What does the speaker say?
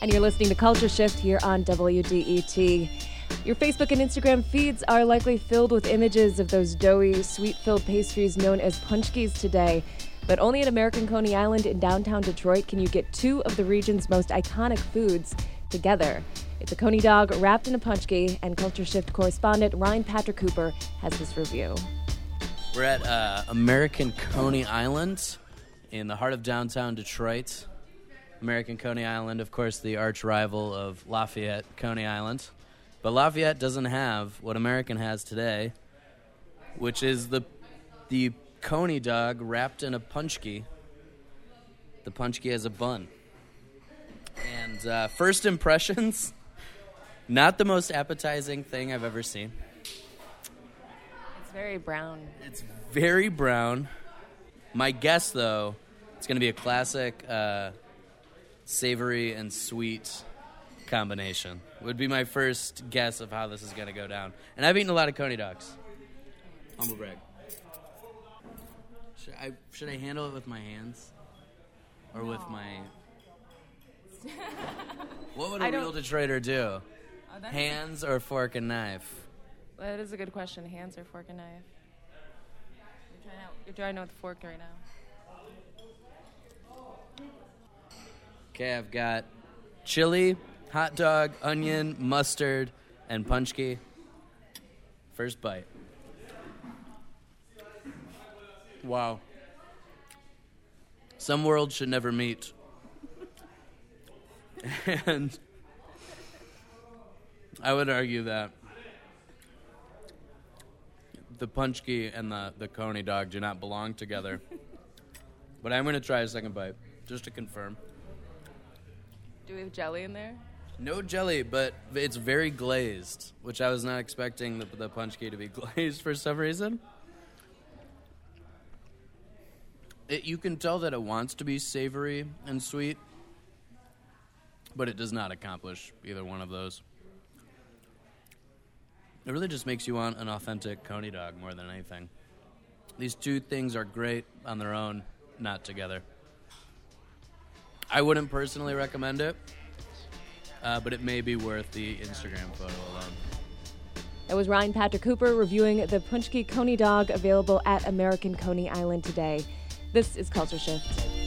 and you're listening to Culture Shift here on WDET. Your Facebook and Instagram feeds are likely filled with images of those doughy, sweet filled pastries known as paczkis today. But only at American Coney Island in downtown Detroit can you get two of the region's most iconic foods together. It's a Coney dog wrapped in a paczki, and Culture Shift correspondent Ryan Patrick Cooper has this review. We're at uh, American Coney Island in the heart of downtown Detroit. American Coney Island, of course, the arch rival of Lafayette Coney Island. But Lafayette doesn't have what American has today, which is the the Coney dog wrapped in a paczki. The paczki has a bun. And uh, first impressions, not the most appetizing thing I've ever seen. It's very brown. It's very brown. My guess, though, it's going to be a classic uh, savory and sweet combination. Would be my first guess of how this is going to go down. And I've eaten a lot of coney dogs. Humble brag. Should I should I handle it with my hands, or with my? what would a I real don't- Detroiter do? Oh, Hands or fork and knife? That is a good question. Hands or fork and knife? You're trying out, you're trying out with the fork right now. Okay, I've got chili, hot dog, onion, mustard, and paczki. First bite. Wow. Some worlds should never meet. and I would argue that the paczki and the, the coney dog do not belong together. but I'm going to try a second bite, just to confirm. Do we have jelly in there? No jelly, but it's very glazed, which I was not expecting the, the paczki to be glazed for some reason. It, you can tell that it wants to be savory and sweet, but it does not accomplish either one of those. It really just makes you want an authentic coney dog more than anything. These two things are great on their own, not together. I wouldn't personally recommend it, uh, but it may be worth the Instagram photo alone. That was Ryan Patrick Cooper reviewing the Paczki Coney dog available at American Coney Island today. This is Culture Shift.